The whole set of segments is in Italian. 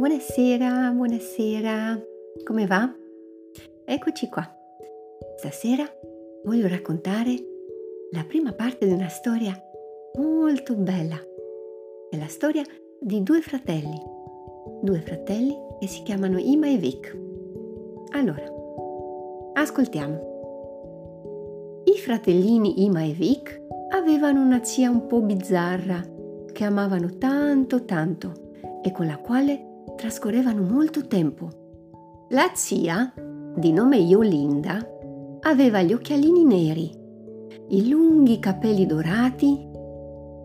Buonasera, buonasera. Come va? Eccoci qua. Stasera voglio raccontare la prima parte di una storia molto bella. È la storia di due fratelli. Due fratelli che si chiamano Ima e Vic. Allora, ascoltiamo. I fratellini Ima e Vic avevano una zia un po' bizzarra che amavano tanto tanto e con la quale trascorrevano molto tempo. La zia, di nome Yolinda, aveva gli occhialini neri, i lunghi capelli dorati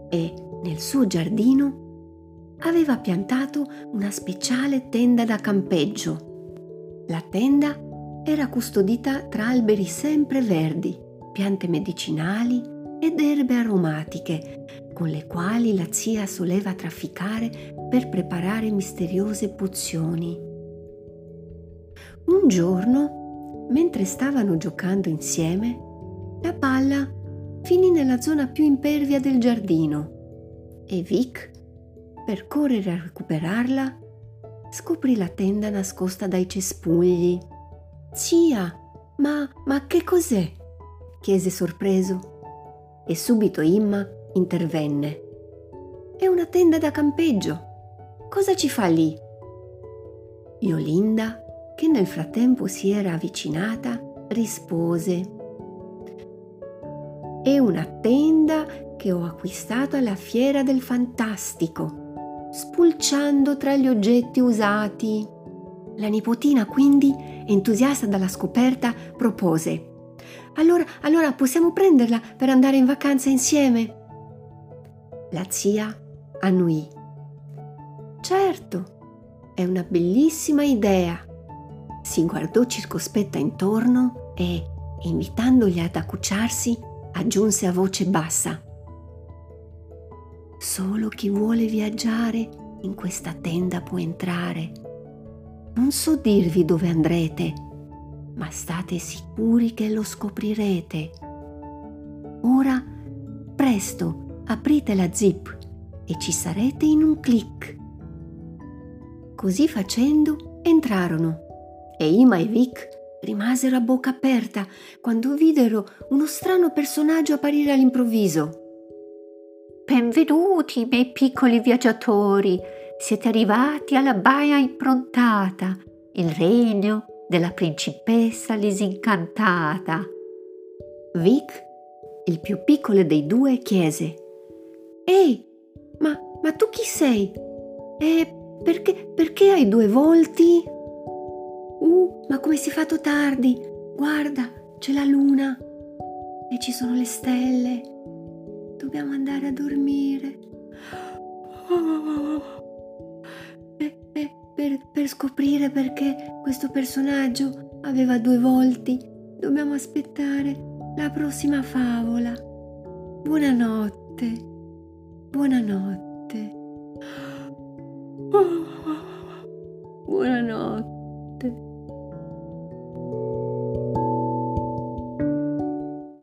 e nel suo giardino aveva piantato una speciale tenda da campeggio. La tenda era custodita tra alberi sempre verdi, piante medicinali ed erbe aromatiche con le quali la zia soleva trafficare per preparare misteriose pozioni. Un giorno, mentre stavano giocando insieme, la palla finì nella zona più impervia del giardino e Vic, per correre a recuperarla, scoprì la tenda nascosta dai cespugli. Zia, ma, ma che cos'è? chiese sorpreso. E subito Imma intervenne. È una tenda da campeggio. Cosa ci fa lì? Iolinda, che nel frattempo si era avvicinata, rispose. È una tenda che ho acquistato alla fiera del fantastico, spulciando tra gli oggetti usati. La nipotina quindi, entusiasta dalla scoperta, propose. Allora, allora possiamo prenderla per andare in vacanza insieme? La zia annuì. Certo, è una bellissima idea. Si guardò circospetta intorno e, invitandogli ad accucciarsi, aggiunse a voce bassa. Solo chi vuole viaggiare in questa tenda può entrare. Non so dirvi dove andrete, ma state sicuri che lo scoprirete. Ora, presto, aprite la zip e ci sarete in un clic. Così facendo entrarono e Ima e Vic rimasero a bocca aperta quando videro uno strano personaggio apparire all'improvviso. Benvenuti, miei piccoli viaggiatori! Siete arrivati alla baia improntata, il regno della principessa disincantata. Vic, il più piccolo dei due, chiese Ehi, ma, ma tu chi sei? E perché, perché hai due volti? Uh, ma come si è fatto tardi? Guarda, c'è la luna e ci sono le stelle. Dobbiamo andare a dormire. Per, per, per, per scoprire perché questo personaggio aveva due volti, dobbiamo aspettare la prossima favola. Buonanotte. Buonanotte. Buonanotte.